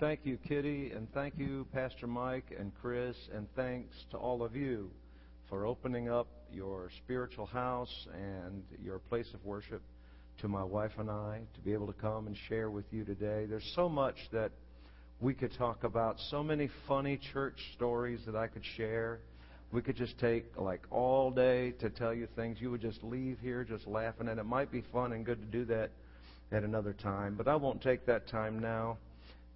Thank you, Kitty, and thank you, Pastor Mike and Chris, and thanks to all of you for opening up your spiritual house and your place of worship to my wife and I to be able to come and share with you today. There's so much that we could talk about, so many funny church stories that I could share. We could just take like all day to tell you things. You would just leave here just laughing, and it might be fun and good to do that at another time. But I won't take that time now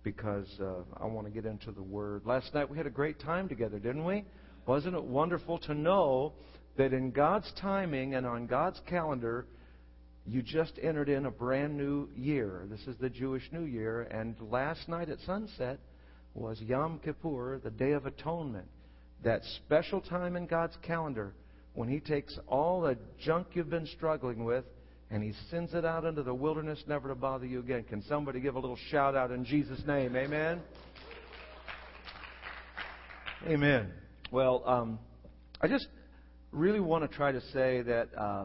because uh, I want to get into the Word. Last night we had a great time together, didn't we? Wasn't it wonderful to know that in God's timing and on God's calendar, you just entered in a brand new year. This is the Jewish New Year, and last night at sunset was Yom Kippur, the Day of Atonement. That special time in God's calendar when He takes all the junk you've been struggling with and He sends it out into the wilderness never to bother you again. Can somebody give a little shout out in Jesus' name? Amen. Amen. Well, um, I just really want to try to say that. Uh,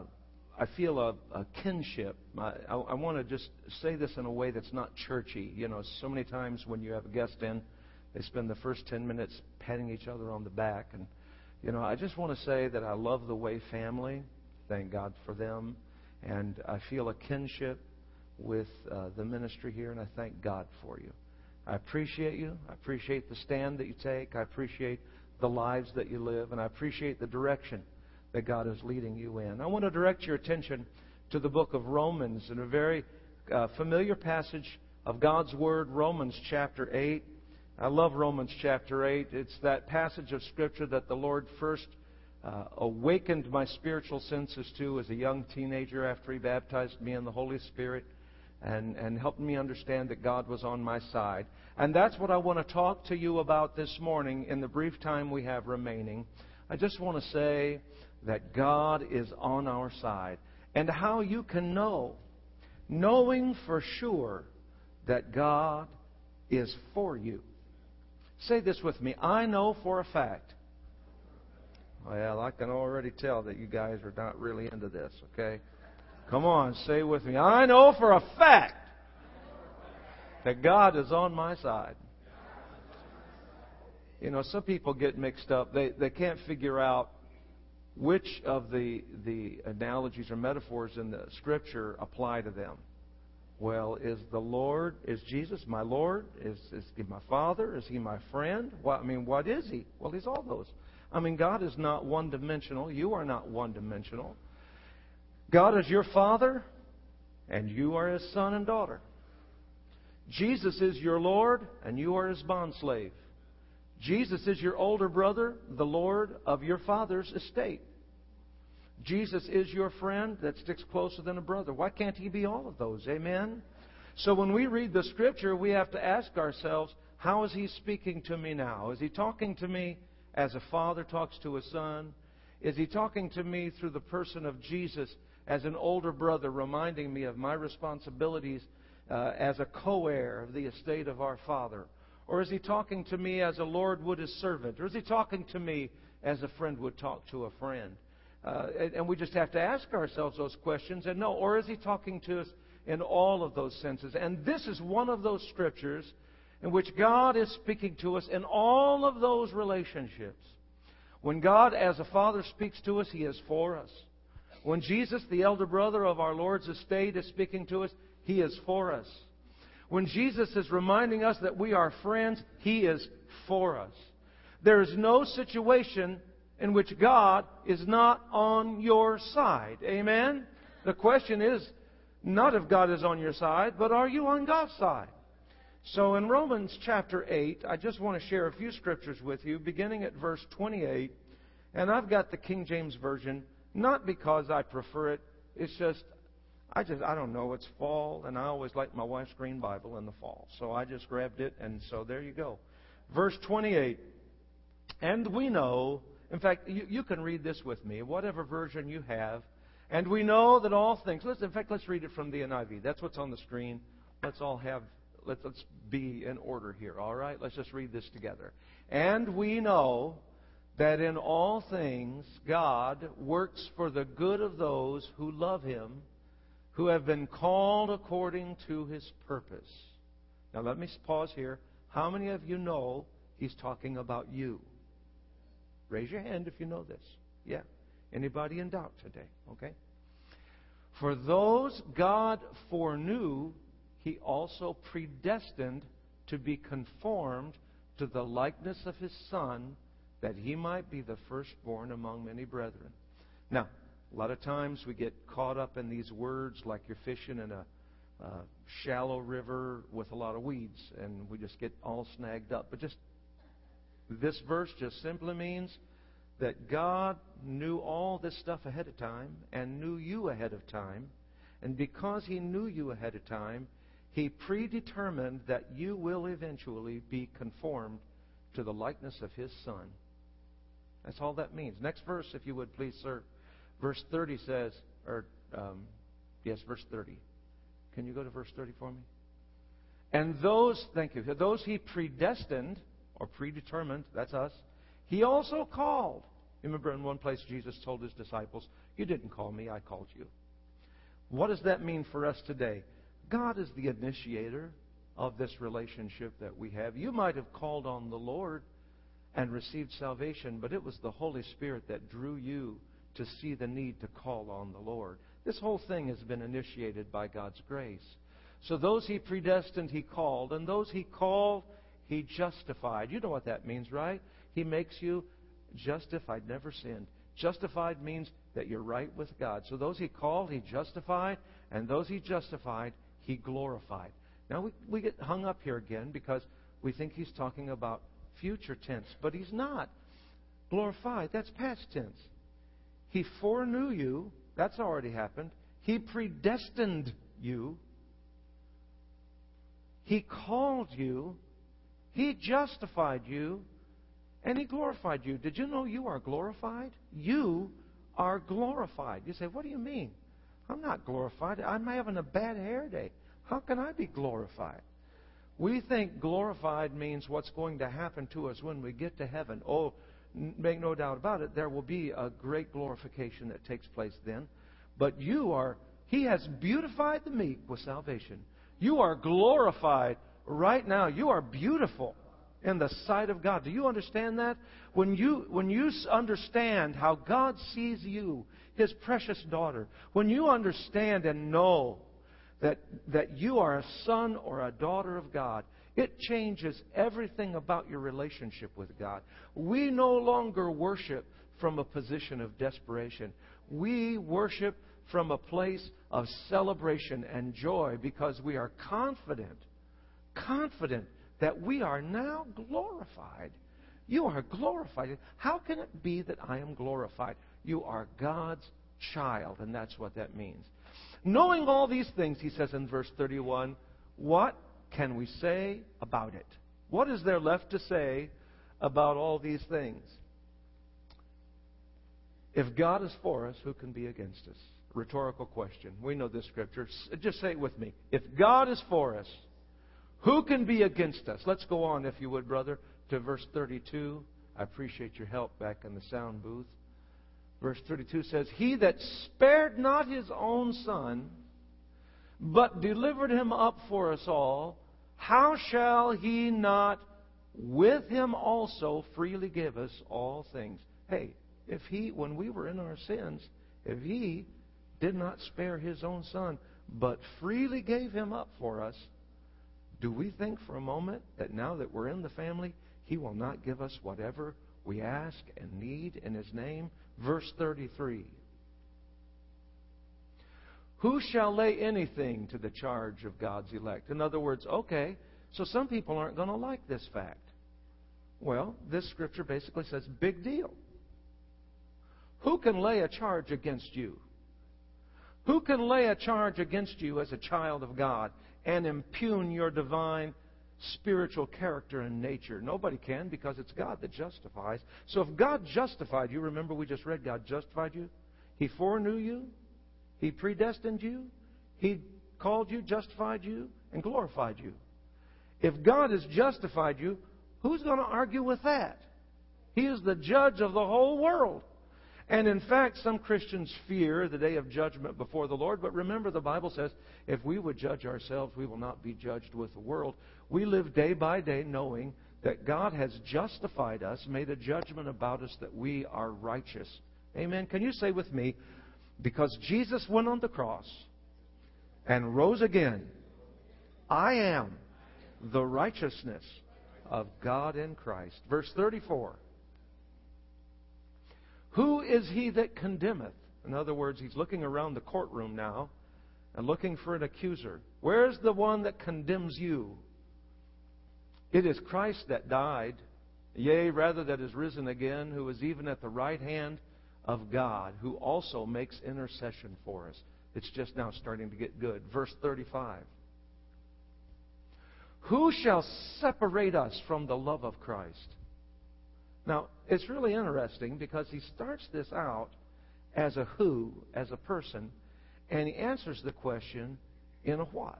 I feel a, a kinship. I, I, I want to just say this in a way that's not churchy. You know, so many times when you have a guest in, they spend the first 10 minutes patting each other on the back. And, you know, I just want to say that I love the Way family. Thank God for them. And I feel a kinship with uh, the ministry here, and I thank God for you. I appreciate you. I appreciate the stand that you take. I appreciate the lives that you live, and I appreciate the direction that God is leading you in. I want to direct your attention to the book of Romans in a very uh, familiar passage of God's Word, Romans chapter 8. I love Romans chapter 8. It's that passage of Scripture that the Lord first uh, awakened my spiritual senses to as a young teenager after He baptized me in the Holy Spirit and, and helped me understand that God was on my side. And that's what I want to talk to you about this morning in the brief time we have remaining. I just want to say that God is on our side and how you can know, knowing for sure that God is for you. Say this with me. I know for a fact. Well, I can already tell that you guys are not really into this, okay? Come on, say with me. I know for a fact that God is on my side. You know, some people get mixed up. They, they can't figure out which of the, the analogies or metaphors in the Scripture apply to them? Well, is the Lord, is Jesus my Lord? Is, is he my Father? Is he my friend? Well, I mean, what is he? Well, he's all those. I mean, God is not one dimensional. You are not one dimensional. God is your Father, and you are his son and daughter. Jesus is your Lord, and you are his bondslave. Jesus is your older brother, the Lord of your father's estate. Jesus is your friend that sticks closer than a brother. Why can't he be all of those? Amen? So when we read the scripture, we have to ask ourselves, how is he speaking to me now? Is he talking to me as a father talks to a son? Is he talking to me through the person of Jesus as an older brother, reminding me of my responsibilities uh, as a co heir of the estate of our Father? Or is he talking to me as a Lord would his servant? Or is he talking to me as a friend would talk to a friend? Uh, and, and we just have to ask ourselves those questions and know. Or is he talking to us in all of those senses? And this is one of those scriptures in which God is speaking to us in all of those relationships. When God, as a father, speaks to us, he is for us. When Jesus, the elder brother of our Lord's estate, is speaking to us, he is for us. When Jesus is reminding us that we are friends, He is for us. There is no situation in which God is not on your side. Amen? The question is not if God is on your side, but are you on God's side? So in Romans chapter 8, I just want to share a few scriptures with you, beginning at verse 28. And I've got the King James Version, not because I prefer it, it's just I just I don't know. It's fall, and I always like my wife's green Bible in the fall, so I just grabbed it, and so there you go. Verse 28. And we know, in fact, you, you can read this with me, whatever version you have. And we know that all things. Let's, in fact, let's read it from the NIV. That's what's on the screen. Let's all have. Let's, let's be in order here. All right. Let's just read this together. And we know that in all things God works for the good of those who love Him who have been called according to his purpose. Now, let me pause here. How many of you know he's talking about you? Raise your hand if you know this. Yeah. Anybody in doubt today? Okay. For those God foreknew, he also predestined to be conformed to the likeness of his Son, that he might be the firstborn among many brethren. Now, a lot of times we get caught up in these words like you're fishing in a shallow river with a lot of weeds, and we just get all snagged up. But just this verse just simply means that God knew all this stuff ahead of time and knew you ahead of time. And because He knew you ahead of time, He predetermined that you will eventually be conformed to the likeness of His Son. That's all that means. Next verse, if you would please, sir. Verse 30 says, or, um, yes, verse 30. Can you go to verse 30 for me? And those, thank you, those he predestined, or predetermined, that's us, he also called. Remember, in one place, Jesus told his disciples, You didn't call me, I called you. What does that mean for us today? God is the initiator of this relationship that we have. You might have called on the Lord and received salvation, but it was the Holy Spirit that drew you to see the need to call on the Lord. This whole thing has been initiated by God's grace. So those he predestined, he called, and those he called, he justified. You know what that means, right? He makes you justified, never sinned. Justified means that you're right with God. So those he called, he justified, and those he justified, he glorified. Now we, we get hung up here again because we think he's talking about future tense, but he's not. Glorified, that's past tense. He foreknew you, that's already happened. He predestined you. He called you. He justified you. And He glorified you. Did you know you are glorified? You are glorified. You say, What do you mean? I'm not glorified. I'm having a bad hair day. How can I be glorified? We think glorified means what's going to happen to us when we get to heaven. Oh, make no doubt about it, there will be a great glorification that takes place then. But you are, He has beautified the meek with salvation. You are glorified right now. You are beautiful in the sight of God. Do you understand that? When you, when you understand how God sees you, His precious daughter, when you understand and know that, that you are a son or a daughter of God, it changes everything about your relationship with God. We no longer worship from a position of desperation. We worship from a place of celebration and joy because we are confident, confident that we are now glorified. You are glorified. How can it be that I am glorified? You are God's child, and that's what that means. Knowing all these things, he says in verse 31, what can we say about it? What is there left to say about all these things? If God is for us, who can be against us? Rhetorical question. We know this scripture. Just say it with me. If God is for us, who can be against us? Let's go on, if you would, brother, to verse 32. I appreciate your help back in the sound booth. Verse 32 says, He that spared not his own son, but delivered him up for us all, how shall he not with him also freely give us all things? Hey, if he, when we were in our sins, if he did not spare his own son, but freely gave him up for us, do we think for a moment that now that we're in the family, he will not give us whatever we ask and need in his name? Verse 33. Who shall lay anything to the charge of God's elect? In other words, okay, so some people aren't going to like this fact. Well, this scripture basically says, big deal. Who can lay a charge against you? Who can lay a charge against you as a child of God and impugn your divine spiritual character and nature? Nobody can because it's God that justifies. So if God justified you, remember we just read God justified you? He foreknew you, he predestined you. He called you, justified you, and glorified you. If God has justified you, who's going to argue with that? He is the judge of the whole world. And in fact, some Christians fear the day of judgment before the Lord. But remember, the Bible says, if we would judge ourselves, we will not be judged with the world. We live day by day knowing that God has justified us, made a judgment about us that we are righteous. Amen. Can you say with me, because Jesus went on the cross and rose again, I am the righteousness of God in Christ. Verse 34. Who is he that condemneth? In other words, he's looking around the courtroom now and looking for an accuser. Where's the one that condemns you? It is Christ that died, yea, rather that is risen again, who is even at the right hand of God, who also makes intercession for us. It's just now starting to get good. Verse 35. Who shall separate us from the love of Christ? Now, it's really interesting because he starts this out as a who, as a person, and he answers the question in a what.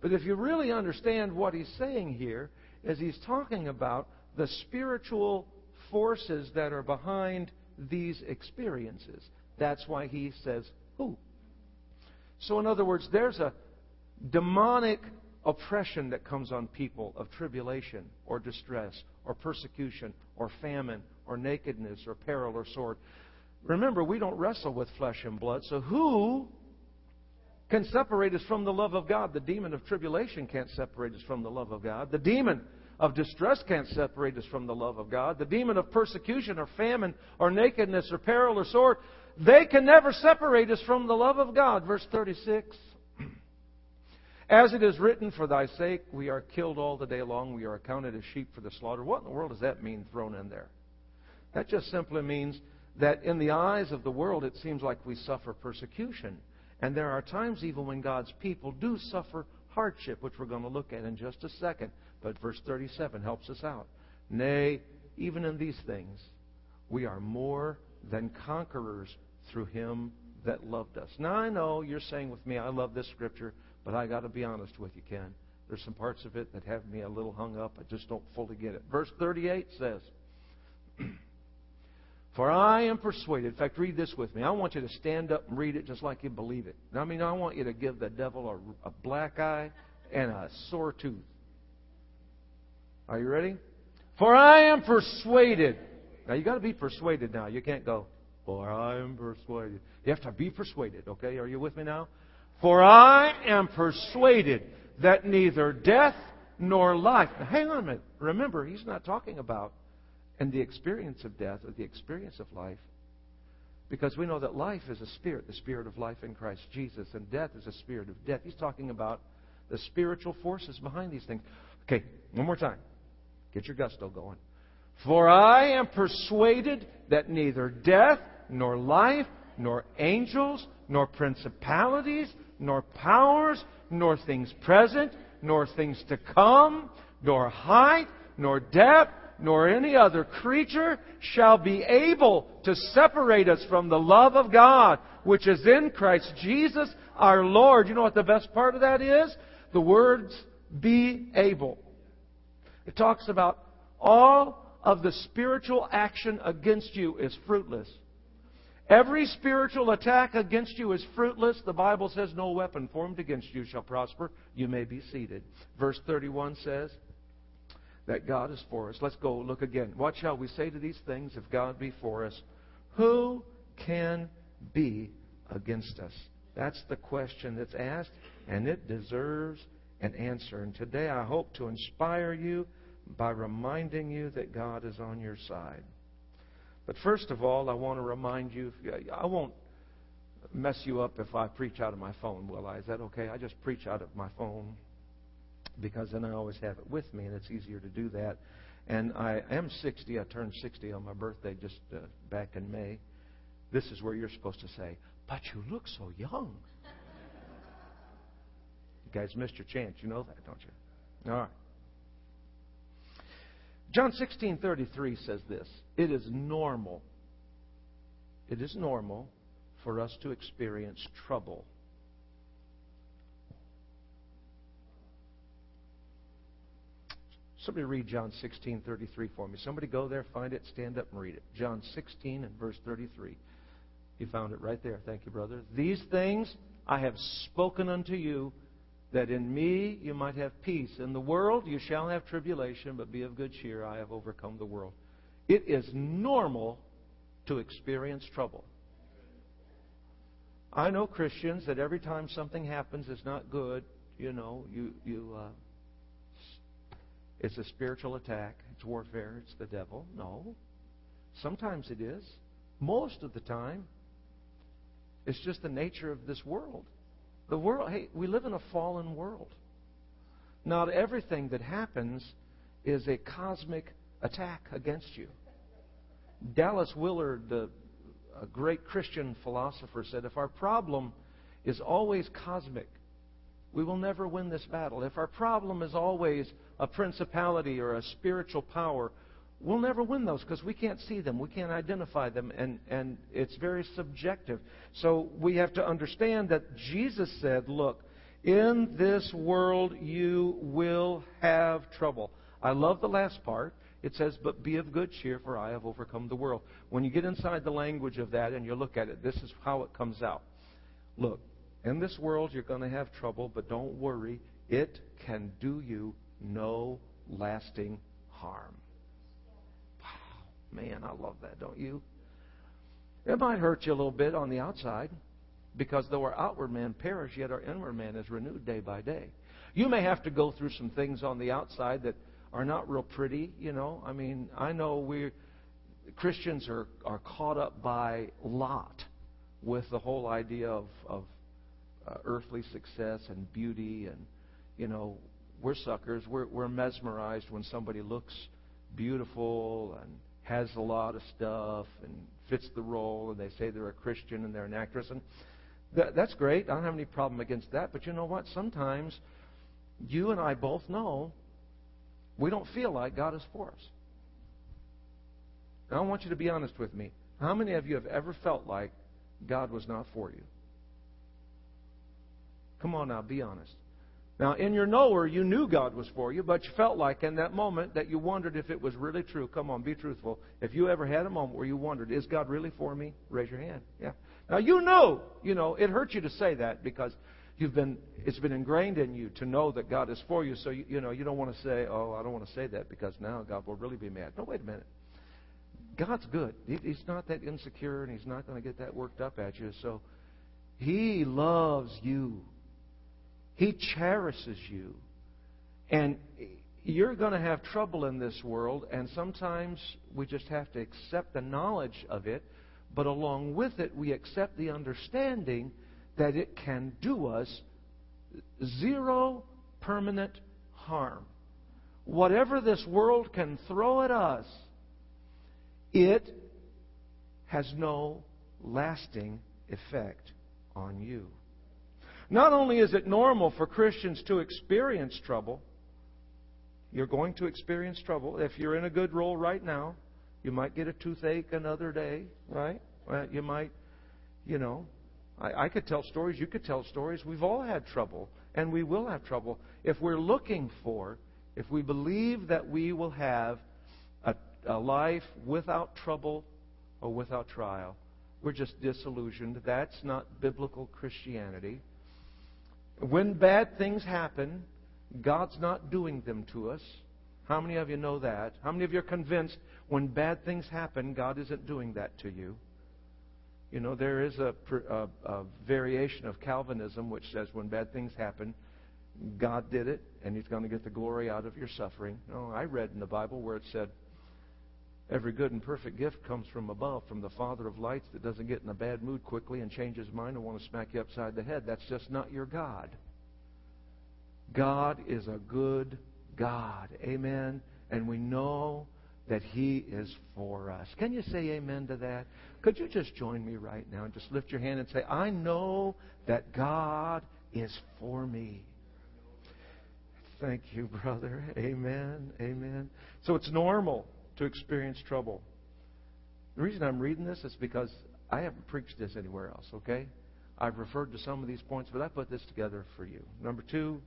But if you really understand what he's saying here, is he's talking about the spiritual forces that are behind these experiences. That's why he says who. So, in other words, there's a demonic oppression that comes on people of tribulation or distress or persecution or famine or nakedness or peril or sword. Remember, we don't wrestle with flesh and blood, so who can separate us from the love of God? The demon of tribulation can't separate us from the love of God. The demon of distress can't separate us from the love of God. The demon of persecution or famine or nakedness or peril or sword, they can never separate us from the love of God. Verse 36. As it is written, For thy sake we are killed all the day long, we are accounted as sheep for the slaughter. What in the world does that mean thrown in there? That just simply means that in the eyes of the world it seems like we suffer persecution. And there are times even when God's people do suffer hardship, which we're going to look at in just a second. But verse 37 helps us out. Nay, even in these things, we are more than conquerors through him that loved us. Now, I know you're saying with me, I love this scripture. But I got to be honest with you, Ken. There's some parts of it that have me a little hung up. I just don't fully get it. Verse 38 says, For I am persuaded. In fact, read this with me. I want you to stand up and read it just like you believe it. I mean, I want you to give the devil a, a black eye and a sore tooth. Are you ready? For I am persuaded. Now, you got to be persuaded now. You can't go, For I am persuaded. You have to be persuaded, okay? Are you with me now? For I am persuaded that neither death nor life. Now, hang on a minute. Remember, he's not talking about in the experience of death or the experience of life. Because we know that life is a spirit, the spirit of life in Christ Jesus, and death is a spirit of death. He's talking about the spiritual forces behind these things. Okay, one more time. Get your gusto going. For I am persuaded that neither death, nor life, nor angels, nor principalities, nor powers, nor things present, nor things to come, nor height, nor depth, nor any other creature shall be able to separate us from the love of God, which is in Christ Jesus our Lord. You know what the best part of that is? The words be able. It talks about all of the spiritual action against you is fruitless. Every spiritual attack against you is fruitless. The Bible says, No weapon formed against you shall prosper. You may be seated. Verse 31 says that God is for us. Let's go look again. What shall we say to these things if God be for us? Who can be against us? That's the question that's asked, and it deserves an answer. And today I hope to inspire you by reminding you that God is on your side. But first of all, I want to remind you I won't mess you up if I preach out of my phone, will I? Is that okay? I just preach out of my phone because then I always have it with me and it's easier to do that. And I am 60. I turned 60 on my birthday just uh, back in May. This is where you're supposed to say, But you look so young. You guys missed your chance. You know that, don't you? All right. John 16:33 says this, it is normal. It is normal for us to experience trouble. Somebody read John 16:33 for me. Somebody go there, find it, stand up and read it. John 16 and verse 33. You found it right there. Thank you, brother. These things I have spoken unto you that in me you might have peace. In the world you shall have tribulation, but be of good cheer. I have overcome the world. It is normal to experience trouble. I know Christians that every time something happens is not good, you know, you you uh, it's a spiritual attack, it's warfare, it's the devil. No. Sometimes it is. Most of the time, it's just the nature of this world. The world, hey, we live in a fallen world. Not everything that happens is a cosmic attack against you. Dallas Willard, the a great Christian philosopher, said if our problem is always cosmic, we will never win this battle. If our problem is always a principality or a spiritual power, we'll never win those because we can't see them, we can't identify them, and, and it's very subjective. So we have to understand that Jesus said, Look, in this world you will have trouble. I love the last part. It says, But be of good cheer, for I have overcome the world. When you get inside the language of that and you look at it, this is how it comes out. Look, in this world you're going to have trouble, but don't worry. It can do you no lasting harm. Wow, man, I love that, don't you? It might hurt you a little bit on the outside, because though our outward man perish, yet our inward man is renewed day by day. You may have to go through some things on the outside that are not real pretty, you know. I mean, I know we Christians are, are caught up by Lot with the whole idea of, of uh, earthly success and beauty and, you know, we're suckers. We're, we're mesmerized when somebody looks beautiful and has a lot of stuff and fits the role and they say they're a Christian and they're an actress. And that, that's great. I don't have any problem against that. But you know what? Sometimes you and I both know we don't feel like God is for us. I want you to be honest with me. How many of you have ever felt like God was not for you? Come on now, be honest. Now, in your knower, you knew God was for you, but you felt like in that moment that you wondered if it was really true. Come on, be truthful. If you ever had a moment where you wondered, is God really for me? Raise your hand. Yeah. Now, you know, you know, it hurts you to say that because you've been it's been ingrained in you to know that God is for you. So you, you know you don't want to say, "Oh, I don't want to say that because now God will really be mad." No, wait a minute. God's good. He, he's not that insecure, and He's not going to get that worked up at you. So He loves you. He cherishes you, and you're going to have trouble in this world, and sometimes we just have to accept the knowledge of it. But along with it, we accept the understanding that it can do us zero permanent harm. Whatever this world can throw at us, it has no lasting effect on you. Not only is it normal for Christians to experience trouble, you're going to experience trouble. If you're in a good role right now, you might get a toothache another day, right? You might, you know, I, I could tell stories. You could tell stories. We've all had trouble, and we will have trouble. If we're looking for, if we believe that we will have a, a life without trouble or without trial, we're just disillusioned. That's not biblical Christianity. When bad things happen, God's not doing them to us. How many of you know that? How many of you are convinced when bad things happen, God isn't doing that to you? You know, there is a, a, a, variation of Calvinism which says when bad things happen, God did it, and He's going to get the glory out of your suffering. No, I read in the Bible where it said, Every good and perfect gift comes from above, from the Father of lights that doesn't get in a bad mood quickly and change his mind and want to smack you upside the head. That's just not your God. God is a good God. Amen. And we know that He is for us. Can you say amen to that? Could you just join me right now and just lift your hand and say, I know that God is for me. Thank you, brother. Amen. Amen. So it's normal to experience trouble. The reason I'm reading this is because I haven't preached this anywhere else, okay? I've referred to some of these points, but I put this together for you. Number two,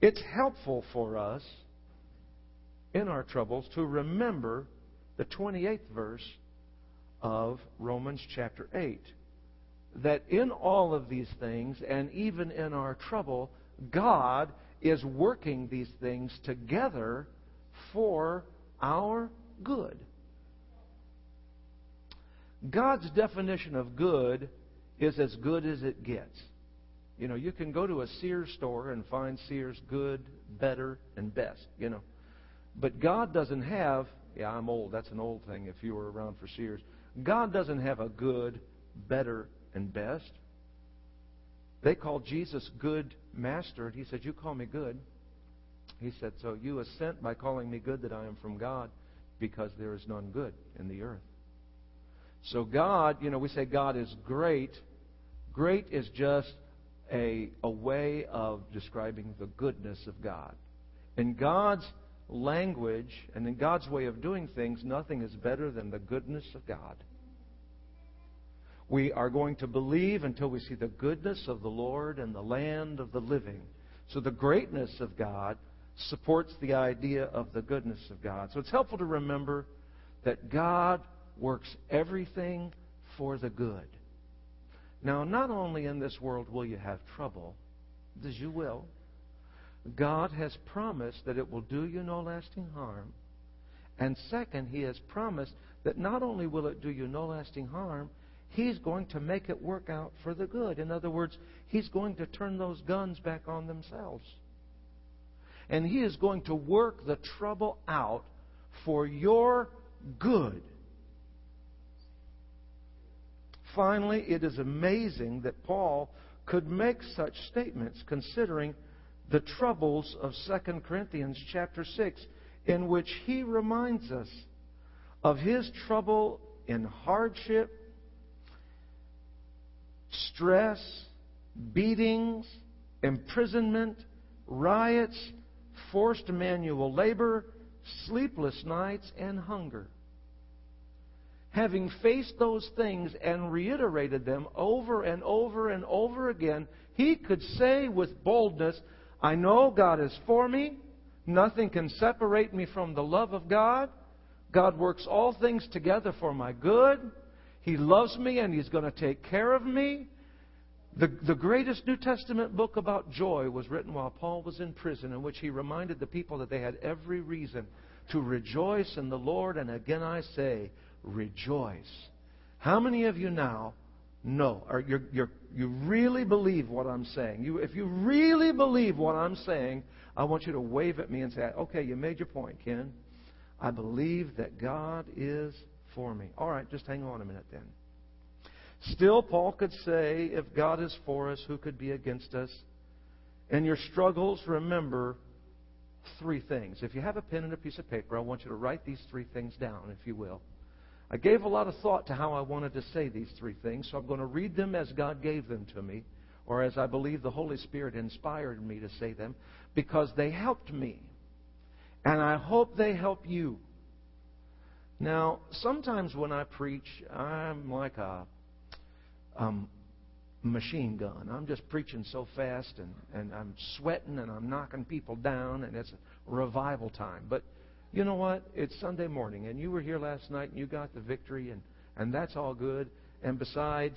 it's helpful for us in our troubles to remember the 28th verse of Romans chapter 8. That in all of these things, and even in our trouble, God is working these things together for our good. God's definition of good is as good as it gets. You know, you can go to a Sears store and find Sears good, better, and best, you know. But God doesn't have, yeah, I'm old. That's an old thing if you were around for Sears. God doesn't have a good, better, and best. They called Jesus good master, and he said, You call me good. He said, So you assent by calling me good that I am from God, because there is none good in the earth. So God, you know, we say God is great. Great is just a, a way of describing the goodness of God. In God's language and in God's way of doing things, nothing is better than the goodness of God. We are going to believe until we see the goodness of the Lord and the land of the living. So the greatness of God supports the idea of the goodness of God. So it's helpful to remember that God works everything for the good. Now, not only in this world will you have trouble, as you will, God has promised that it will do you no lasting harm. And second, He has promised that not only will it do you no lasting harm, He's going to make it work out for the good. In other words, He's going to turn those guns back on themselves. And He is going to work the trouble out for your good. Finally, it is amazing that Paul could make such statements considering the troubles of 2 Corinthians chapter 6 in which he reminds us of his trouble in hardship stress, beatings, imprisonment, riots, forced manual labor, sleepless nights, and hunger. Having faced those things and reiterated them over and over and over again, he could say with boldness, I know God is for me. Nothing can separate me from the love of God. God works all things together for my good. He loves me and He's going to take care of me. The, the greatest New Testament book about joy was written while Paul was in prison, in which he reminded the people that they had every reason to rejoice in the Lord. And again I say, rejoice. How many of you now know, or you're, you're, you really believe what I'm saying? You, if you really believe what I'm saying, I want you to wave at me and say, okay, you made your point, Ken. I believe that God is for me. All right, just hang on a minute then. Still, Paul could say, if God is for us, who could be against us? In your struggles, remember three things. If you have a pen and a piece of paper, I want you to write these three things down, if you will. I gave a lot of thought to how I wanted to say these three things, so I'm going to read them as God gave them to me, or as I believe the Holy Spirit inspired me to say them, because they helped me. And I hope they help you. Now, sometimes when I preach, I'm like a um, machine gun. I'm just preaching so fast, and, and I'm sweating, and I'm knocking people down, and it's revival time. But you know what? It's Sunday morning, and you were here last night, and you got the victory, and, and that's all good. And besides,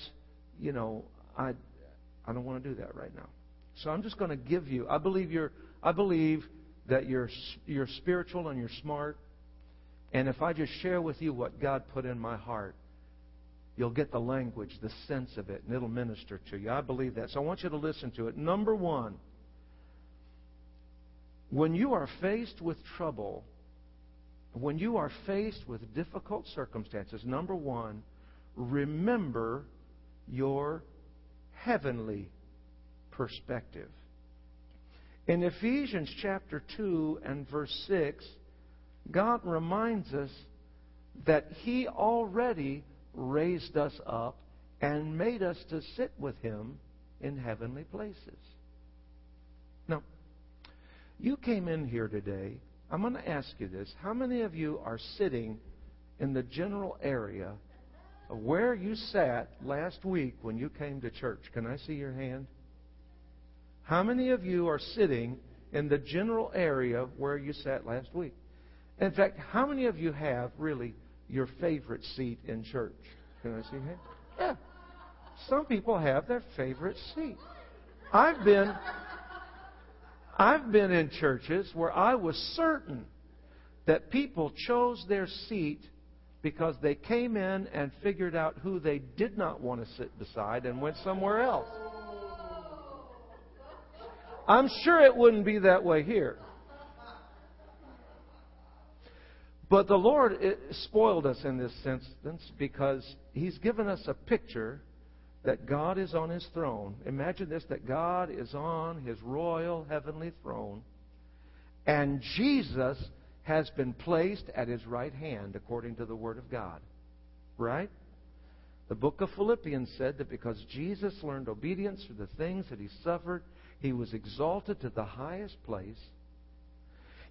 you know, I, I don't want to do that right now. So I'm just going to give you. I believe you're. I believe that you're you're spiritual and you're smart. And if I just share with you what God put in my heart, you'll get the language, the sense of it, and it'll minister to you. I believe that. So I want you to listen to it. Number one, when you are faced with trouble, when you are faced with difficult circumstances, number one, remember your heavenly perspective. In Ephesians chapter 2 and verse 6, God reminds us that He already raised us up and made us to sit with Him in heavenly places. Now, you came in here today. I'm going to ask you this. How many of you are sitting in the general area of where you sat last week when you came to church? Can I see your hand? How many of you are sitting in the general area where you sat last week? In fact, how many of you have really your favorite seat in church? Can I see? Yeah. Some people have their favorite seat. I've been I've been in churches where I was certain that people chose their seat because they came in and figured out who they did not want to sit beside and went somewhere else. I'm sure it wouldn't be that way here. But the Lord eh, spoiled us in this instance because He's given us a picture that God is on His throne. Imagine this that God is on His royal heavenly throne, and Jesus has been placed at His right hand according to the Word of God. Right? The book of Philippians said that because Jesus learned obedience through the things that He suffered, He was exalted to the highest place.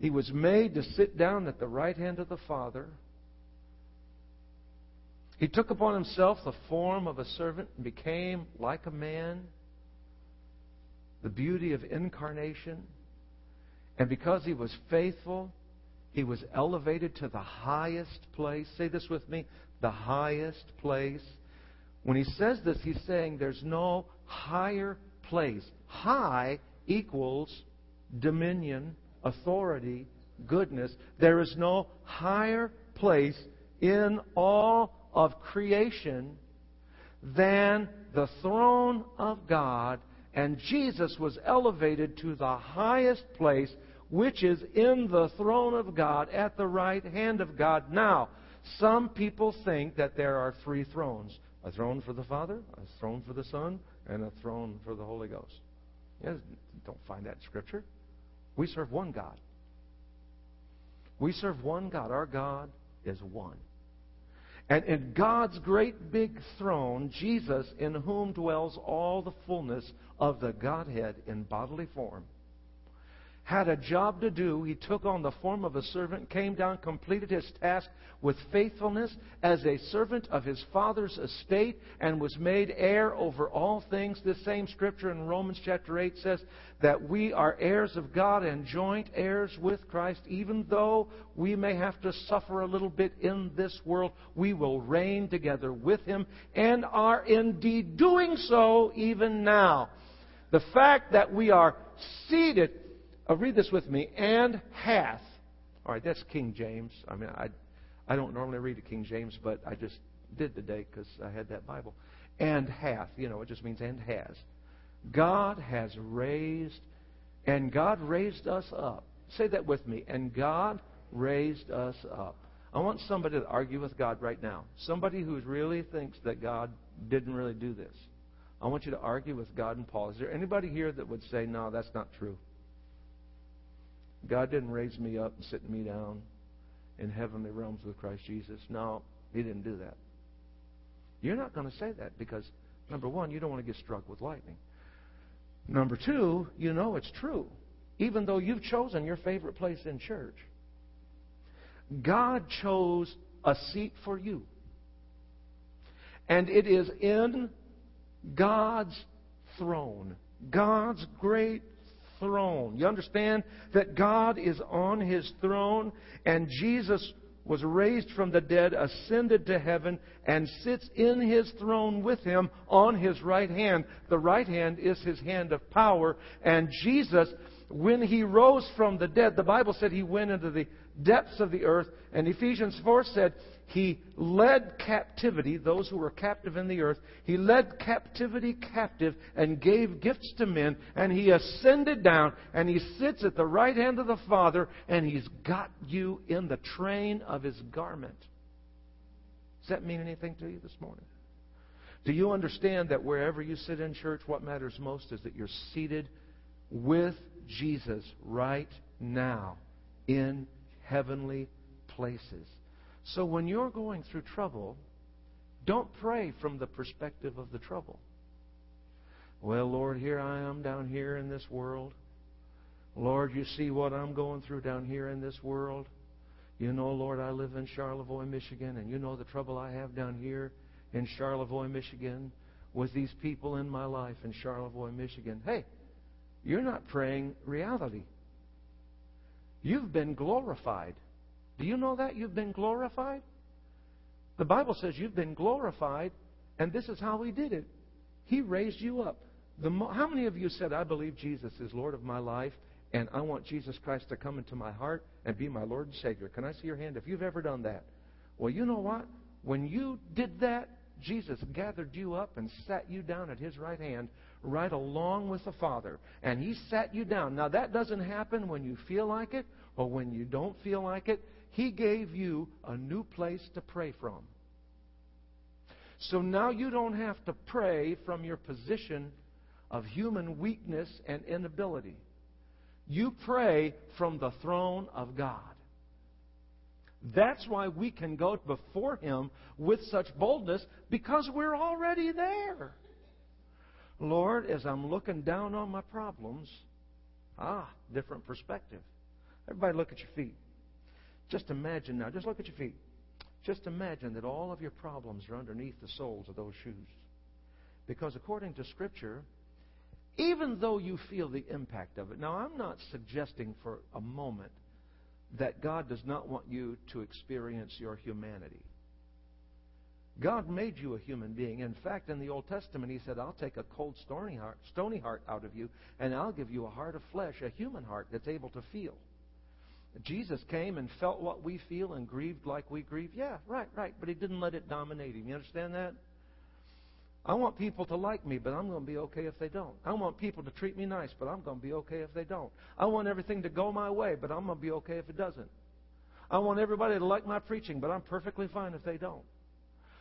He was made to sit down at the right hand of the Father. He took upon himself the form of a servant and became like a man. The beauty of incarnation. And because he was faithful, he was elevated to the highest place. Say this with me the highest place. When he says this, he's saying there's no higher place. High equals dominion, authority, goodness. There is no higher place in all of creation than the throne of God, and Jesus was elevated to the highest place, which is in the throne of God, at the right hand of God. Now, some people think that there are three thrones a throne for the Father, a throne for the Son, and a throne for the Holy Ghost. Yes, don't find that in Scripture. We serve one God. We serve one God. Our God is one. And in God's great big throne, Jesus, in whom dwells all the fullness of the Godhead in bodily form, had a job to do. He took on the form of a servant, came down, completed his task with faithfulness as a servant of his father's estate, and was made heir over all things. This same scripture in Romans chapter 8 says that we are heirs of God and joint heirs with Christ. Even though we may have to suffer a little bit in this world, we will reign together with him and are indeed doing so even now. The fact that we are seated uh, read this with me. And hath. All right, that's King James. I mean, I, I don't normally read a King James, but I just did today because I had that Bible. And hath. You know, it just means and has. God has raised, and God raised us up. Say that with me. And God raised us up. I want somebody to argue with God right now. Somebody who really thinks that God didn't really do this. I want you to argue with God and Paul. Is there anybody here that would say, no, that's not true? God didn't raise me up and sit me down in heavenly realms with Christ Jesus. No, He didn't do that. You're not going to say that because, number one, you don't want to get struck with lightning. Number two, you know it's true, even though you've chosen your favorite place in church. God chose a seat for you. And it is in God's throne, God's great throne. You understand that God is on his throne and Jesus was raised from the dead, ascended to heaven, and sits in his throne with him on his right hand. The right hand is his hand of power. And Jesus, when he rose from the dead, the Bible said he went into the depths of the earth. And Ephesians 4 said he led captivity, those who were captive in the earth, he led captivity captive and gave gifts to men, and he ascended down, and he sits at the right hand of the Father, and he's got you in the train of his garment. Does that mean anything to you this morning? Do you understand that wherever you sit in church, what matters most is that you're seated with Jesus right now in heavenly places? So when you're going through trouble, don't pray from the perspective of the trouble. Well, Lord, here I am down here in this world. Lord, you see what I'm going through down here in this world. You know, Lord, I live in Charlevoix, Michigan, and you know the trouble I have down here in Charlevoix, Michigan, with these people in my life in Charlevoix, Michigan. Hey, you're not praying reality. You've been glorified. Do you know that? You've been glorified? The Bible says you've been glorified, and this is how He did it. He raised you up. The, how many of you said, I believe Jesus is Lord of my life, and I want Jesus Christ to come into my heart and be my Lord and Savior. Can I see your hand if you've ever done that? Well, you know what? When you did that, Jesus gathered you up and sat you down at his right hand, right along with the Father. And he sat you down. Now, that doesn't happen when you feel like it or when you don't feel like it. He gave you a new place to pray from. So now you don't have to pray from your position of human weakness and inability. You pray from the throne of God. That's why we can go before Him with such boldness because we're already there. Lord, as I'm looking down on my problems, ah, different perspective. Everybody look at your feet. Just imagine now, just look at your feet. Just imagine that all of your problems are underneath the soles of those shoes. Because according to Scripture, even though you feel the impact of it, now I'm not suggesting for a moment that God does not want you to experience your humanity. God made you a human being. In fact, in the Old Testament, He said, I'll take a cold, stony heart, stony heart out of you, and I'll give you a heart of flesh, a human heart that's able to feel. Jesus came and felt what we feel and grieved like we grieve. Yeah, right, right. But He didn't let it dominate Him. You understand that? I want people to like me, but I'm going to be okay if they don't. I want people to treat me nice, but I'm going to be okay if they don't. I want everything to go my way, but I'm going to be okay if it doesn't. I want everybody to like my preaching, but I'm perfectly fine if they don't.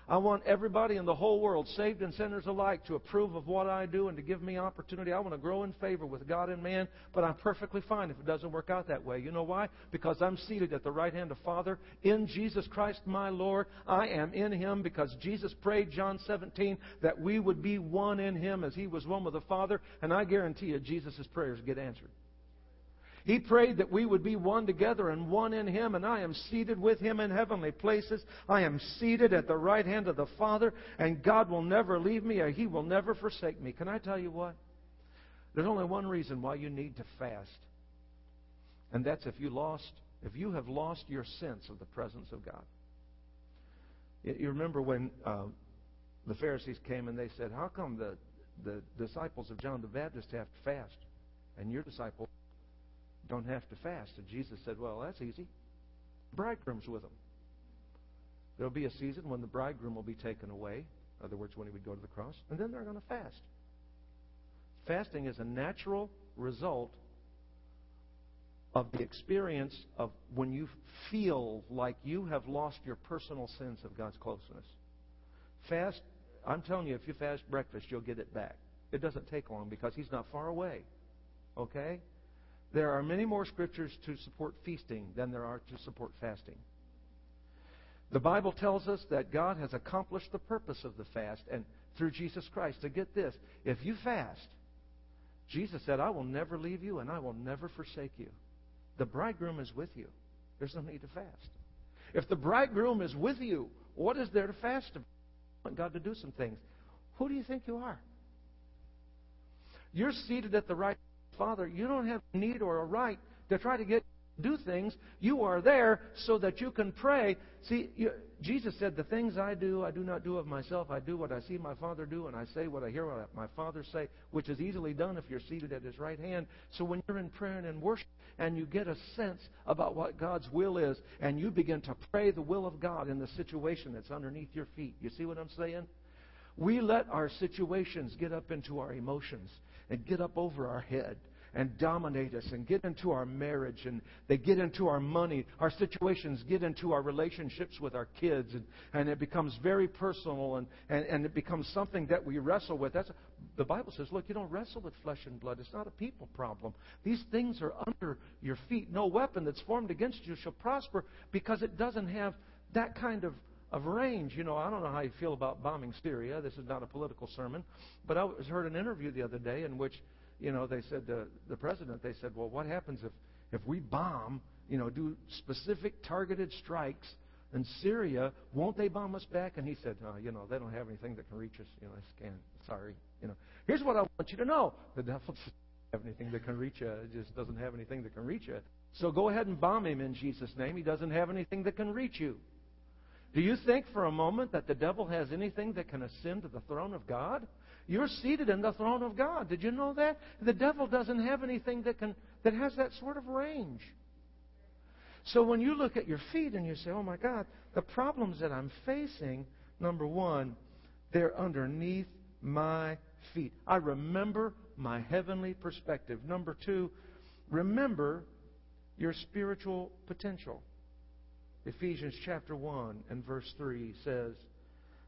I want everybody in the whole world, saved and sinners alike, to approve of what I do and to give me opportunity. I want to grow in favor with God and man, but I'm perfectly fine if it doesn't work out that way. You know why? Because I'm seated at the right hand of Father in Jesus Christ my Lord. I am in Him because Jesus prayed, John 17, that we would be one in Him as He was one with the Father, and I guarantee you Jesus' prayers get answered. He prayed that we would be one together and one in Him, and I am seated with Him in heavenly places. I am seated at the right hand of the Father, and God will never leave me or He will never forsake me. Can I tell you what? There's only one reason why you need to fast, and that's if you lost, if you have lost your sense of the presence of God. You remember when uh, the Pharisees came and they said, "How come the the disciples of John the Baptist have to fast, and your disciples don't have to fast. And Jesus said, Well, that's easy. Bridegroom's with them. There'll be a season when the bridegroom will be taken away. In other words, when he would go to the cross. And then they're going to fast. Fasting is a natural result of the experience of when you feel like you have lost your personal sense of God's closeness. Fast, I'm telling you, if you fast breakfast, you'll get it back. It doesn't take long because He's not far away. Okay? There are many more scriptures to support feasting than there are to support fasting. The Bible tells us that God has accomplished the purpose of the fast and through Jesus Christ. To get this, if you fast, Jesus said, I will never leave you and I will never forsake you. The bridegroom is with you. There's no need to fast. If the bridegroom is with you, what is there to fast about? want God to do some things. Who do you think you are? You're seated at the right Father, you don't have a need or a right to try to get do things. You are there so that you can pray. See, you, Jesus said, "The things I do, I do not do of myself. I do what I see my Father do, and I say what I hear what my Father say, which is easily done if you're seated at His right hand." So when you're in prayer and in worship, and you get a sense about what God's will is, and you begin to pray the will of God in the situation that's underneath your feet. You see what I'm saying? We let our situations get up into our emotions and get up over our head and dominate us and get into our marriage and they get into our money. Our situations get into our relationships with our kids and, and it becomes very personal and, and, and it becomes something that we wrestle with. That's, the Bible says, look, you don't wrestle with flesh and blood. It's not a people problem. These things are under your feet. No weapon that's formed against you shall prosper because it doesn't have that kind of of range. You know, I don't know how you feel about bombing Syria. This is not a political sermon, but I was heard an interview the other day in which you know, they said to the president, they said, well, what happens if, if we bomb, you know, do specific targeted strikes in Syria, won't they bomb us back? And he said, oh, you know, they don't have anything that can reach us. You know, I scan. Sorry. You know, here's what I want you to know. The devil doesn't have anything that can reach you. It just doesn't have anything that can reach you. So go ahead and bomb him in Jesus' name. He doesn't have anything that can reach you. Do you think for a moment that the devil has anything that can ascend to the throne of God? You're seated in the throne of God. Did you know that? The devil doesn't have anything that can that has that sort of range. So when you look at your feet and you say, oh my God, the problems that I'm facing, number one, they're underneath my feet. I remember my heavenly perspective. Number two, remember your spiritual potential. Ephesians chapter 1 and verse 3 says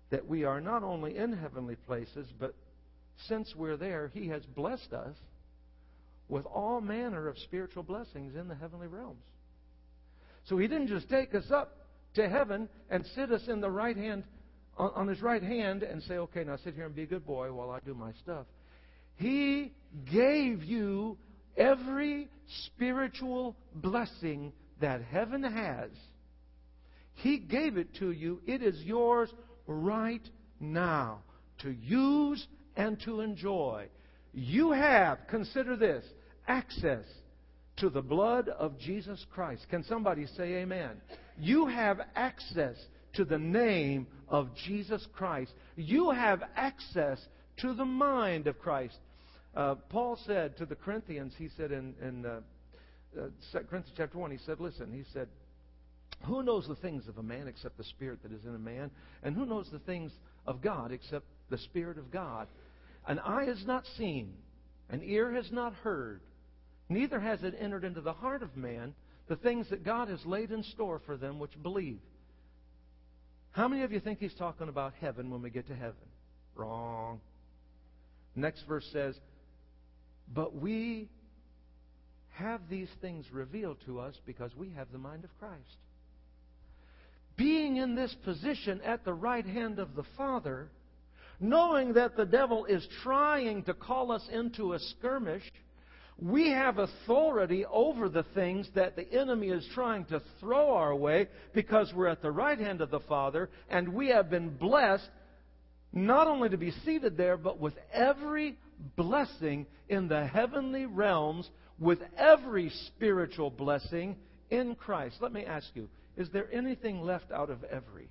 that we are not only in heavenly places, but since we're there, He has blessed us with all manner of spiritual blessings in the heavenly realms. So He didn't just take us up to heaven and sit us in the right hand on, His right hand and say, "Okay, now sit here and be a good boy while I do my stuff." He gave you every spiritual blessing that heaven has. He gave it to you. It is yours right now to use and to enjoy. You have, consider this, access to the blood of Jesus Christ. Can somebody say amen? You have access to the name of Jesus Christ. You have access to the mind of Christ. Uh, Paul said to the Corinthians, he said in, in uh, uh, Corinthians chapter 1, he said, Listen, he said, Who knows the things of a man except the Spirit that is in a man? And who knows the things of God except the Spirit of God? An eye has not seen, an ear has not heard, neither has it entered into the heart of man the things that God has laid in store for them which believe. How many of you think he's talking about heaven when we get to heaven? Wrong. Next verse says, But we have these things revealed to us because we have the mind of Christ. Being in this position at the right hand of the Father, knowing that the devil is trying to call us into a skirmish, we have authority over the things that the enemy is trying to throw our way because we're at the right hand of the Father and we have been blessed not only to be seated there, but with every blessing in the heavenly realms, with every spiritual blessing in Christ. Let me ask you, is there anything left out of every?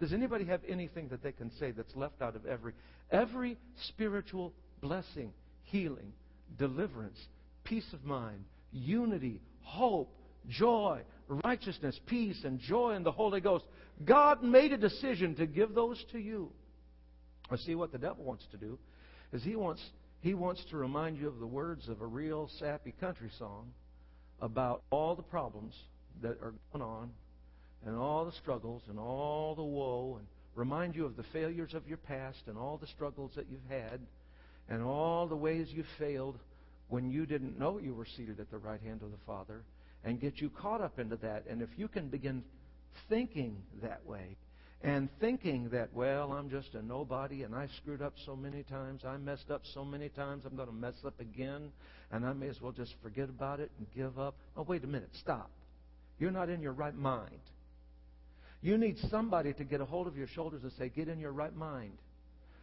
Does anybody have anything that they can say that's left out of every? Every spiritual blessing, healing, deliverance, peace of mind, unity, hope, joy, righteousness, peace, and joy in the Holy Ghost. God made a decision to give those to you. I see what the devil wants to do is he wants he wants to remind you of the words of a real sappy country song about all the problems that are going on and all the struggles and all the woe and remind you of the failures of your past and all the struggles that you've had and all the ways you failed when you didn't know you were seated at the right hand of the Father and get you caught up into that. And if you can begin thinking that way and thinking that, well, I'm just a nobody and I screwed up so many times, I messed up so many times, I'm going to mess up again, and I may as well just forget about it and give up. Oh, wait a minute, stop. You're not in your right mind. You need somebody to get a hold of your shoulders and say, Get in your right mind.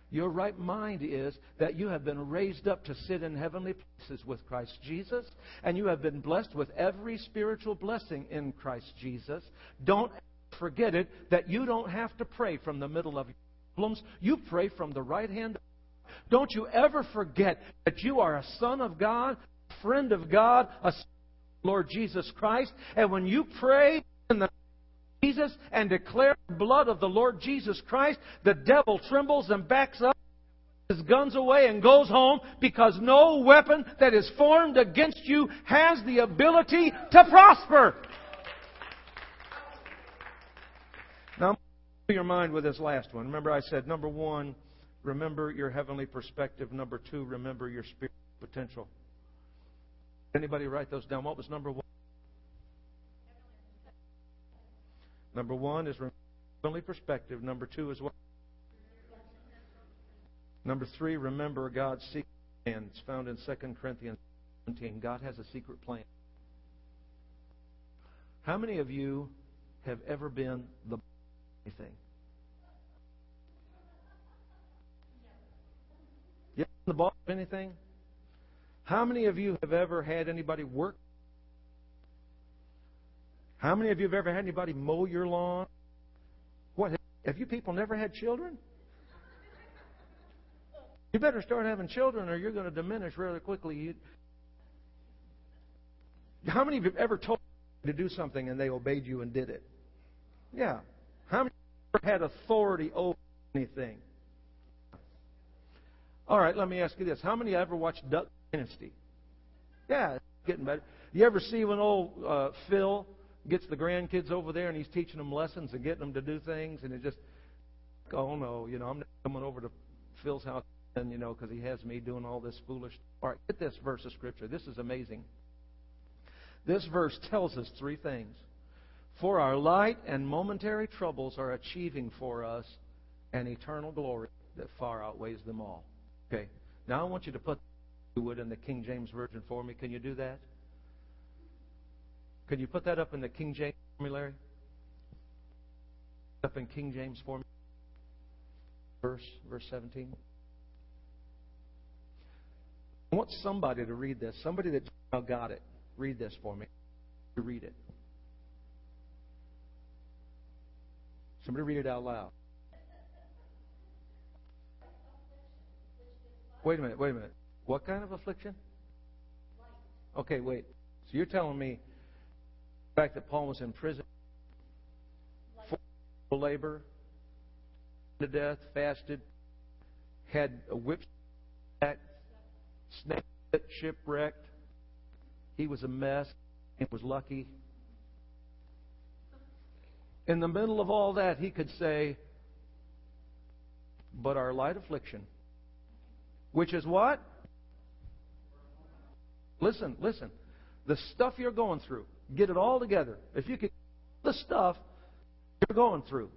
Your right mind is that you have been raised up to sit in heavenly places with Christ Jesus, and you have been blessed with every spiritual blessing in Christ Jesus. Don't forget it that you don't have to pray from the middle of your problems. You pray from the right hand. Don't you ever forget that you are a son of God, friend of God, a Lord Jesus Christ, and when you pray in the Jesus and declare the blood of the Lord Jesus Christ, the devil trembles and backs up his guns away and goes home because no weapon that is formed against you has the ability to prosper. Now, i your mind with this last one. Remember, I said number one, remember your heavenly perspective. Number two, remember your spiritual potential. Anybody write those down? What was number one? Number one is heavenly perspective. Number two is what? Number three, remember God's secret plan. It's found in 2 Corinthians 17. God has a secret plan. How many of you have ever been the anything? You the boss of anything? How many of you have ever had anybody work how many of you have ever had anybody mow your lawn? What? Have you people never had children? You better start having children or you're going to diminish rather quickly. How many of you have ever told to do something and they obeyed you and did it? Yeah. How many of you ever had authority over anything? All right, let me ask you this. How many ever watched Duck Dynasty? Yeah, getting better. You ever see when old uh, Phil gets the grandkids over there and he's teaching them lessons and getting them to do things and it just, oh no, you know, I'm not coming over to Phil's house and you know because he has me doing all this foolish. All right, get this verse of scripture. This is amazing. This verse tells us three things. For our light and momentary troubles are achieving for us an eternal glory that far outweighs them all. Okay. Now I want you to put you would in the King James Version for me. Can you do that? Can you put that up in the King James for me, Larry? Up in King James for me. Verse verse 17. I want somebody to read this. Somebody that got it. Read this for me. To read it. Somebody read it out loud. Wait a minute, wait a minute. What kind of affliction? Okay, wait. So you're telling me the fact that Paul was in prison for labor, to death, fasted, had a whip snake shipwrecked. He was a mess. It was lucky. In the middle of all that, he could say, But our light affliction, which is what? Listen, listen. The stuff you're going through, get it all together. If you could, the stuff you're going through,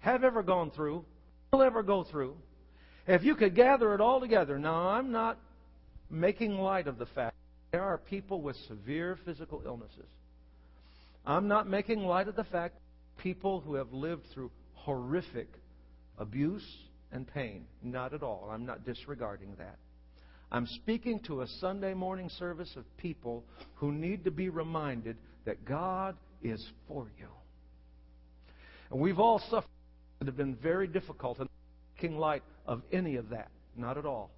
have ever gone through, will ever go through, if you could gather it all together. Now, I'm not making light of the fact there are people with severe physical illnesses. I'm not making light of the fact people who have lived through horrific abuse and pain. Not at all. I'm not disregarding that. I'm speaking to a Sunday morning service of people who need to be reminded that God is for you. And we've all suffered that have been very difficult in making light of any of that. Not at all.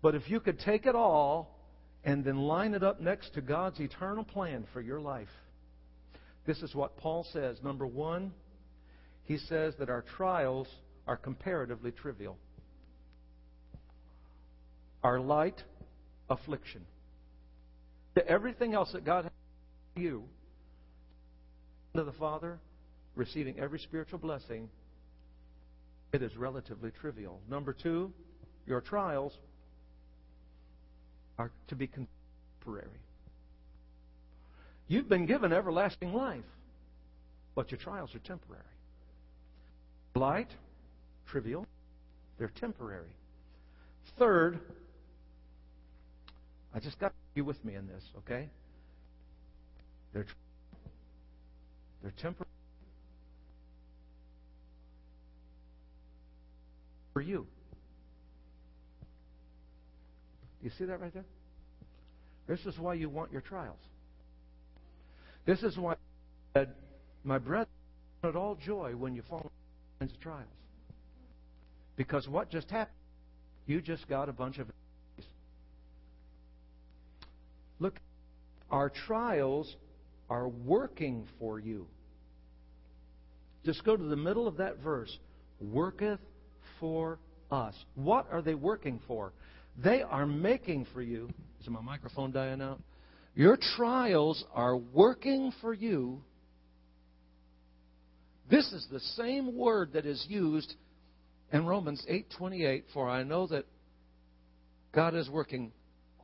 But if you could take it all and then line it up next to God's eternal plan for your life, this is what Paul says. Number one, he says that our trials are comparatively trivial. Our light affliction. To everything else that God has for you, to the Father, receiving every spiritual blessing, it is relatively trivial. Number two, your trials are to be temporary. You've been given everlasting life, but your trials are temporary. Light, trivial, they're temporary. Third, I just got you with me in this, okay? They're they're temporary for you. Do you see that right there? This is why you want your trials. This is why said, my brethren, at all joy when you fall into trials. Because what just happened? You just got a bunch of. Look, our trials are working for you. Just go to the middle of that verse. Worketh for us. What are they working for? They are making for you. Is my microphone dying out? Your trials are working for you. This is the same word that is used in Romans 8:28 for I know that God is working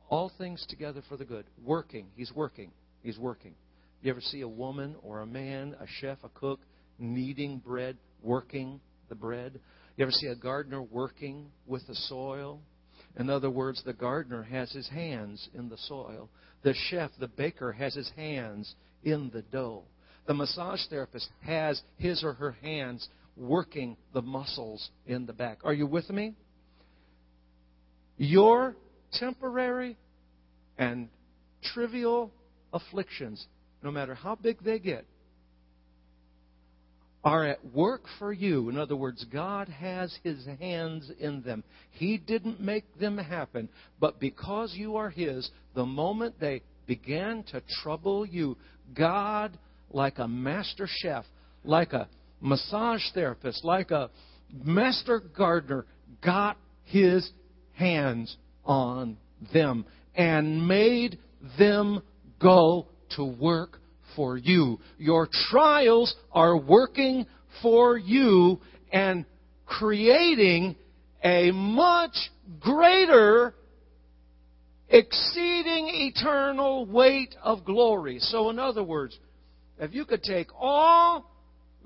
all things together for the good. Working, he's working. He's working. You ever see a woman or a man, a chef, a cook kneading bread, working the bread? You ever see a gardener working with the soil? In other words, the gardener has his hands in the soil. The chef, the baker, has his hands in the dough. The massage therapist has his or her hands working the muscles in the back. Are you with me? Your temporary and trivial afflictions, no matter how big they get, are at work for you. In other words, God has His hands in them. He didn't make them happen, but because you are His, the moment they began to trouble you, God, like a master chef, like a massage therapist, like a master gardener, got his hands on them and made them go to work for you. Your trials are working for you and creating a much greater, exceeding eternal weight of glory. So, in other words, if you could take all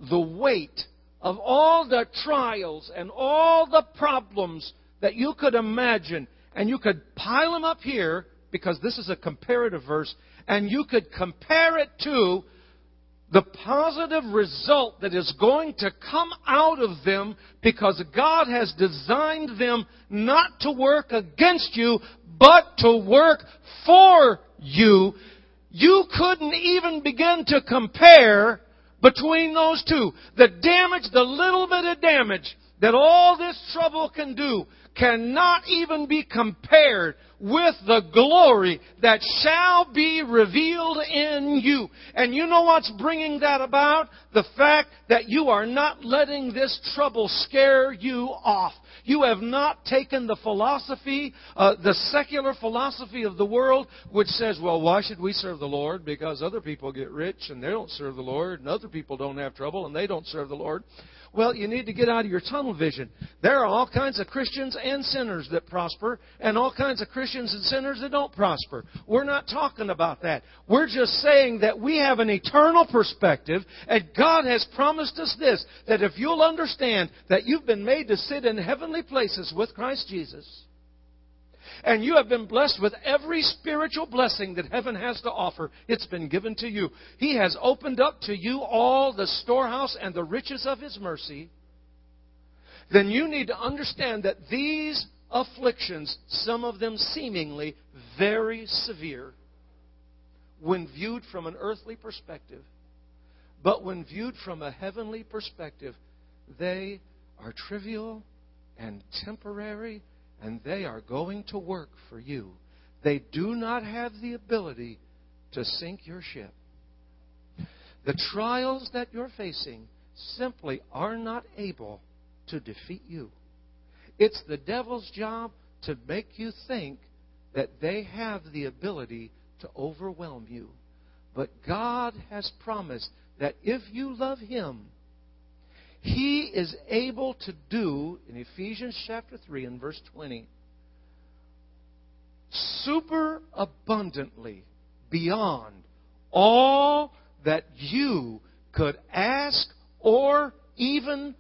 the weight of all the trials and all the problems that you could imagine, and you could pile them up here, because this is a comparative verse, and you could compare it to the positive result that is going to come out of them because God has designed them not to work against you, but to work for you. You couldn't even begin to compare between those two. The damage, the little bit of damage that all this trouble can do cannot even be compared with the glory that shall be revealed in you. And you know what's bringing that about? The fact that you are not letting this trouble scare you off. You have not taken the philosophy, uh, the secular philosophy of the world, which says, well, why should we serve the Lord? Because other people get rich and they don't serve the Lord, and other people don't have trouble and they don't serve the Lord. Well, you need to get out of your tunnel vision. There are all kinds of Christians and sinners that prosper, and all kinds of Christians and sinners that don't prosper. We're not talking about that. We're just saying that we have an eternal perspective, and God has promised us this that if you'll understand that you've been made to sit in heavenly places with Christ Jesus, and you have been blessed with every spiritual blessing that heaven has to offer. It's been given to you. He has opened up to you all the storehouse and the riches of His mercy. Then you need to understand that these afflictions, some of them seemingly very severe, when viewed from an earthly perspective, but when viewed from a heavenly perspective, they are trivial and temporary and they are going to work for you. They do not have the ability to sink your ship. The trials that you're facing simply are not able to defeat you. It's the devil's job to make you think that they have the ability to overwhelm you. But God has promised that if you love Him, he is able to do, in Ephesians chapter 3 and verse 20, super abundantly beyond all that you could ask or even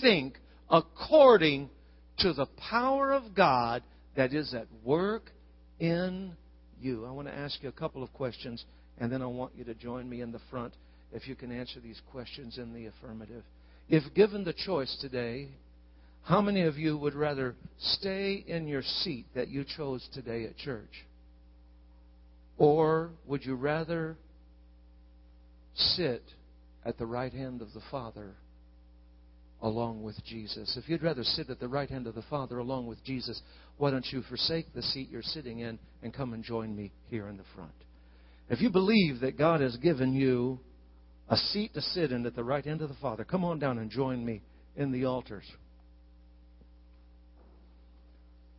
think according to the power of God that is at work in you. I want to ask you a couple of questions, and then I want you to join me in the front if you can answer these questions in the affirmative. If given the choice today, how many of you would rather stay in your seat that you chose today at church? Or would you rather sit at the right hand of the Father along with Jesus? If you'd rather sit at the right hand of the Father along with Jesus, why don't you forsake the seat you're sitting in and come and join me here in the front? If you believe that God has given you a seat to sit in at the right hand of the Father. Come on down and join me in the altars.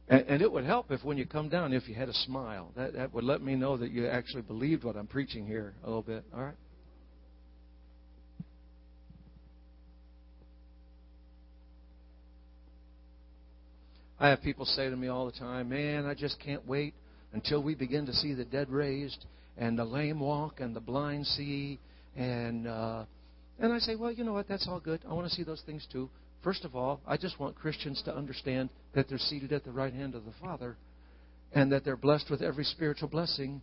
And, and, it would help if when you come down, if you had a smile. That, that would let me know that you actually believed what I'm preaching here a little bit. All right? I have people say to me all the time, man, I just can't wait until we begin to see the dead raised and the lame walk and the blind see and uh, and I say, well, you know what? That's all good. I want to see those things too. First of all, I just want Christians to understand that they're seated at the right hand of the Father, and that they're blessed with every spiritual blessing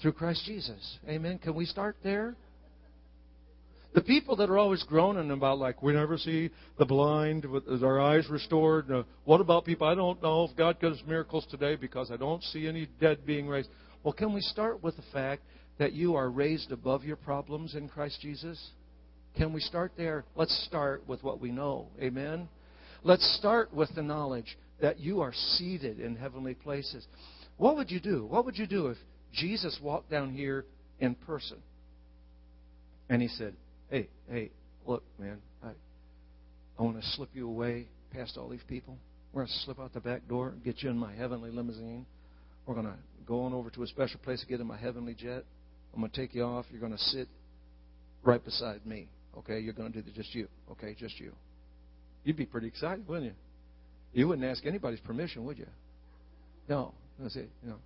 through Christ Jesus. Amen. Can we start there? The people that are always groaning about, like, we never see the blind with our eyes restored. Uh, what about people? I don't know if God does miracles today because I don't see any dead being raised. Well, can we start with the fact that you are raised above your problems in Christ Jesus? Can we start there? Let's start with what we know. Amen? Let's start with the knowledge that you are seated in heavenly places. What would you do? What would you do if Jesus walked down here in person. And he said, Hey, hey, look, man, I, I want to slip you away past all these people. We're going to slip out the back door get you in my heavenly limousine. We're going to go on over to a special place to get in my heavenly jet. I'm going to take you off. You're going to sit right beside me. Okay? You're going to do just you. Okay? Just you. You'd be pretty excited, wouldn't you? You wouldn't ask anybody's permission, would you? No. I say, you know.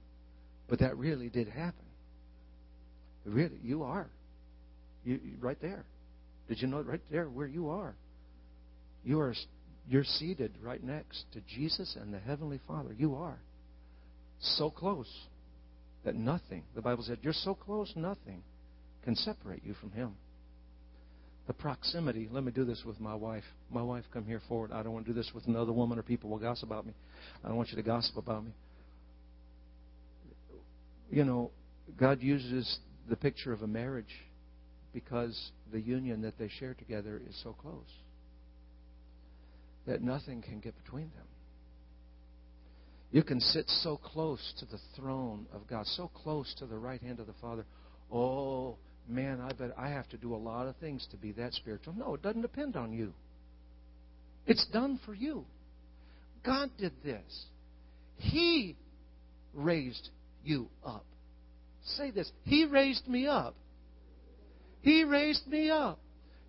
But that really did happen. Really, you are. You, right there. Did you know right there where you are? You are you're seated right next to Jesus and the Heavenly Father. You are. So close that nothing, the Bible said, you're so close, nothing can separate you from Him. The proximity, let me do this with my wife. My wife, come here forward. I don't want to do this with another woman or people will gossip about me. I don't want you to gossip about me. You know, God uses the picture of a marriage because the union that they share together is so close that nothing can get between them. You can sit so close to the throne of God, so close to the right hand of the Father. Oh, man, I bet I have to do a lot of things to be that spiritual. No, it doesn't depend on you. It's done for you. God did this. He raised you up. Say this He raised me up. He raised me up.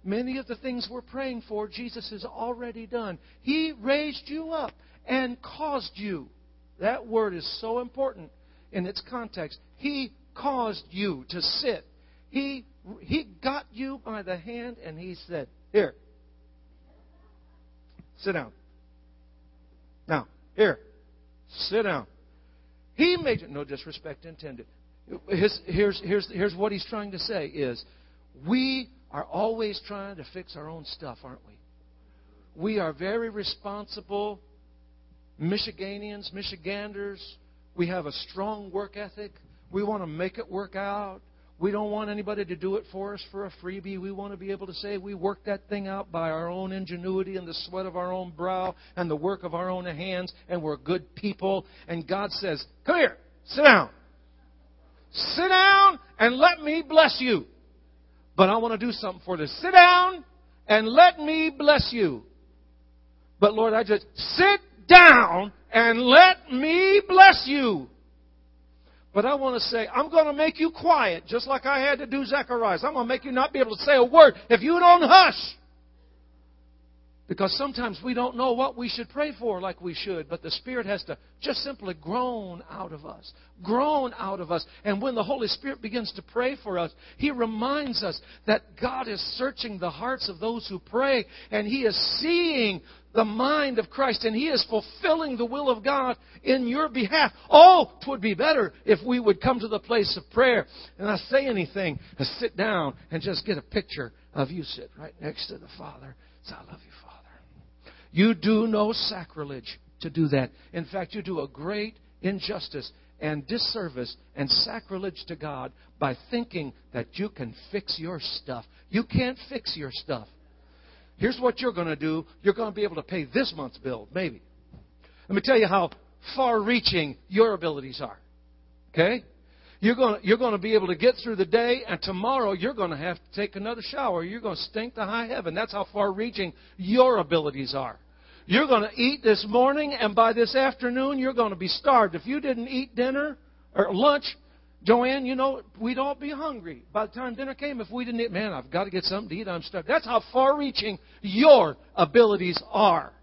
Many of the things we're praying for, Jesus has already done. He raised you up and caused you. That word is so important in its context. He caused you to sit. He, he got you by the hand and he said, Here, sit down. Now, here, sit down. He made it, no disrespect intended. His, here's, here's, here's what he's trying to say is, we are always trying to fix our own stuff, aren't we? We are very responsible Michiganians, Michiganders. We have a strong work ethic. We want to make it work out. We don't want anybody to do it for us for a freebie. We want to be able to say we worked that thing out by our own ingenuity and the sweat of our own brow and the work of our own hands, and we're good people. And God says, Come here, sit down. Sit down and let me bless you. But I want to do something for this. Sit down and let me bless you. But Lord, I just sit down and let me bless you. But I want to say, I'm going to make you quiet, just like I had to do Zacharias. I'm going to make you not be able to say a word if you don't hush. Because sometimes we don't know what we should pray for like we should, but the Spirit has to just simply groan out of us. Groan out of us. And when the Holy Spirit begins to pray for us, He reminds us that God is searching the hearts of those who pray, and He is seeing the mind of Christ, and He is fulfilling the will of God in your behalf. Oh, it would be better if we would come to the place of prayer and not say anything, and sit down and just get a picture of you sit right next to the Father. Say, I love you, Father. You do no sacrilege to do that. In fact, you do a great injustice and disservice and sacrilege to God by thinking that you can fix your stuff. You can't fix your stuff. Here's what you're going to do you're going to be able to pay this month's bill, maybe. Let me tell you how far reaching your abilities are. Okay? You're going, to, you're going to be able to get through the day, and tomorrow you're going to have to take another shower. You're going to stink to high heaven. That's how far reaching your abilities are. You're going to eat this morning, and by this afternoon, you're going to be starved. If you didn't eat dinner or lunch, Joanne, you know, we'd all be hungry. By the time dinner came, if we didn't eat, man, I've got to get something to eat. I'm starved. That's how far reaching your abilities are.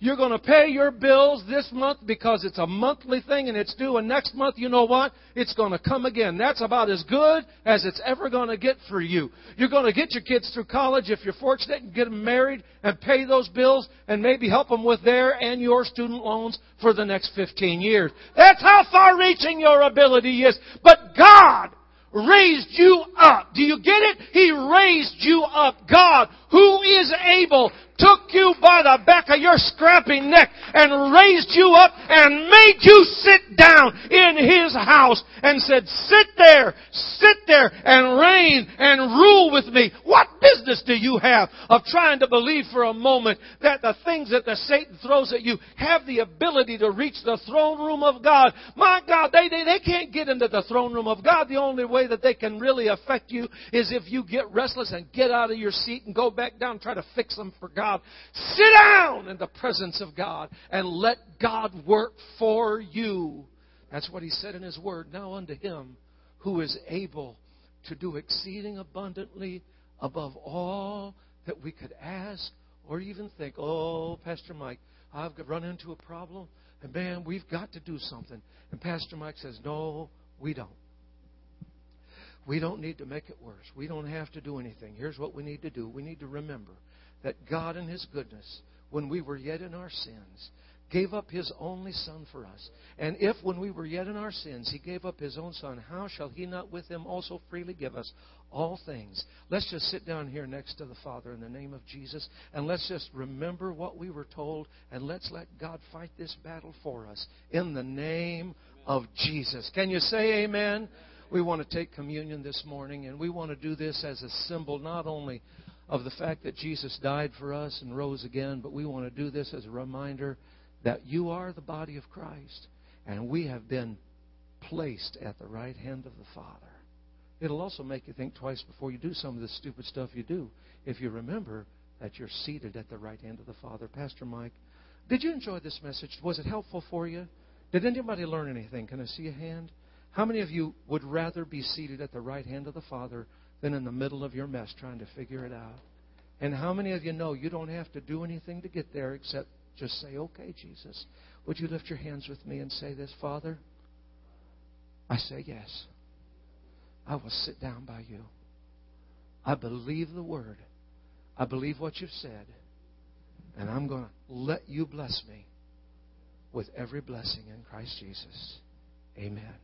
You're going to pay your bills this month because it's a monthly thing and it's due. And next month, you know what? It's going to come again. That's about as good as it's ever going to get for you. You're going to get your kids through college if you're fortunate and get them married and pay those bills and maybe help them with their and your student loans for the next 15 years. That's how far reaching your ability is. But God raised you up. Do you get it? He raised you up. God, who is able took you by the back of your scrappy neck and raised you up and made you sit down in His house and said, sit there, sit there and reign and rule with me. What business do you have of trying to believe for a moment that the things that the Satan throws at you have the ability to reach the throne room of God? My God, they, they, they can't get into the throne room of God. The only way that they can really affect you is if you get restless and get out of your seat and go back down and try to fix them for God. Sit down in the presence of God and let God work for you. That's what he said in his word. Now unto him who is able to do exceeding abundantly above all that we could ask or even think. Oh, Pastor Mike, I've run into a problem, and man, we've got to do something. And Pastor Mike says, No, we don't. We don't need to make it worse. We don't have to do anything. Here's what we need to do we need to remember that God, in His goodness, when we were yet in our sins, gave up his only Son for us. And if, when we were yet in our sins, he gave up his own Son, how shall he not with him also freely give us all things? Let's just sit down here next to the Father in the name of Jesus, and let's just remember what we were told, and let's let God fight this battle for us in the name of Jesus. Can you say amen? We want to take communion this morning, and we want to do this as a symbol not only of the fact that Jesus died for us and rose again, but we want to do this as a reminder that you are the body of Christ, and we have been placed at the right hand of the Father. It'll also make you think twice before you do some of the stupid stuff you do if you remember that you're seated at the right hand of the Father. Pastor Mike, did you enjoy this message? Was it helpful for you? Did anybody learn anything? Can I see a hand? How many of you would rather be seated at the right hand of the Father than in the middle of your mess trying to figure it out? And how many of you know you don't have to do anything to get there except just say, okay, Jesus, would you lift your hands with me and say this, Father? I say yes. I will sit down by you. I believe the word. I believe what you've said. And I'm going to let you bless me with every blessing in Christ Jesus. Amen.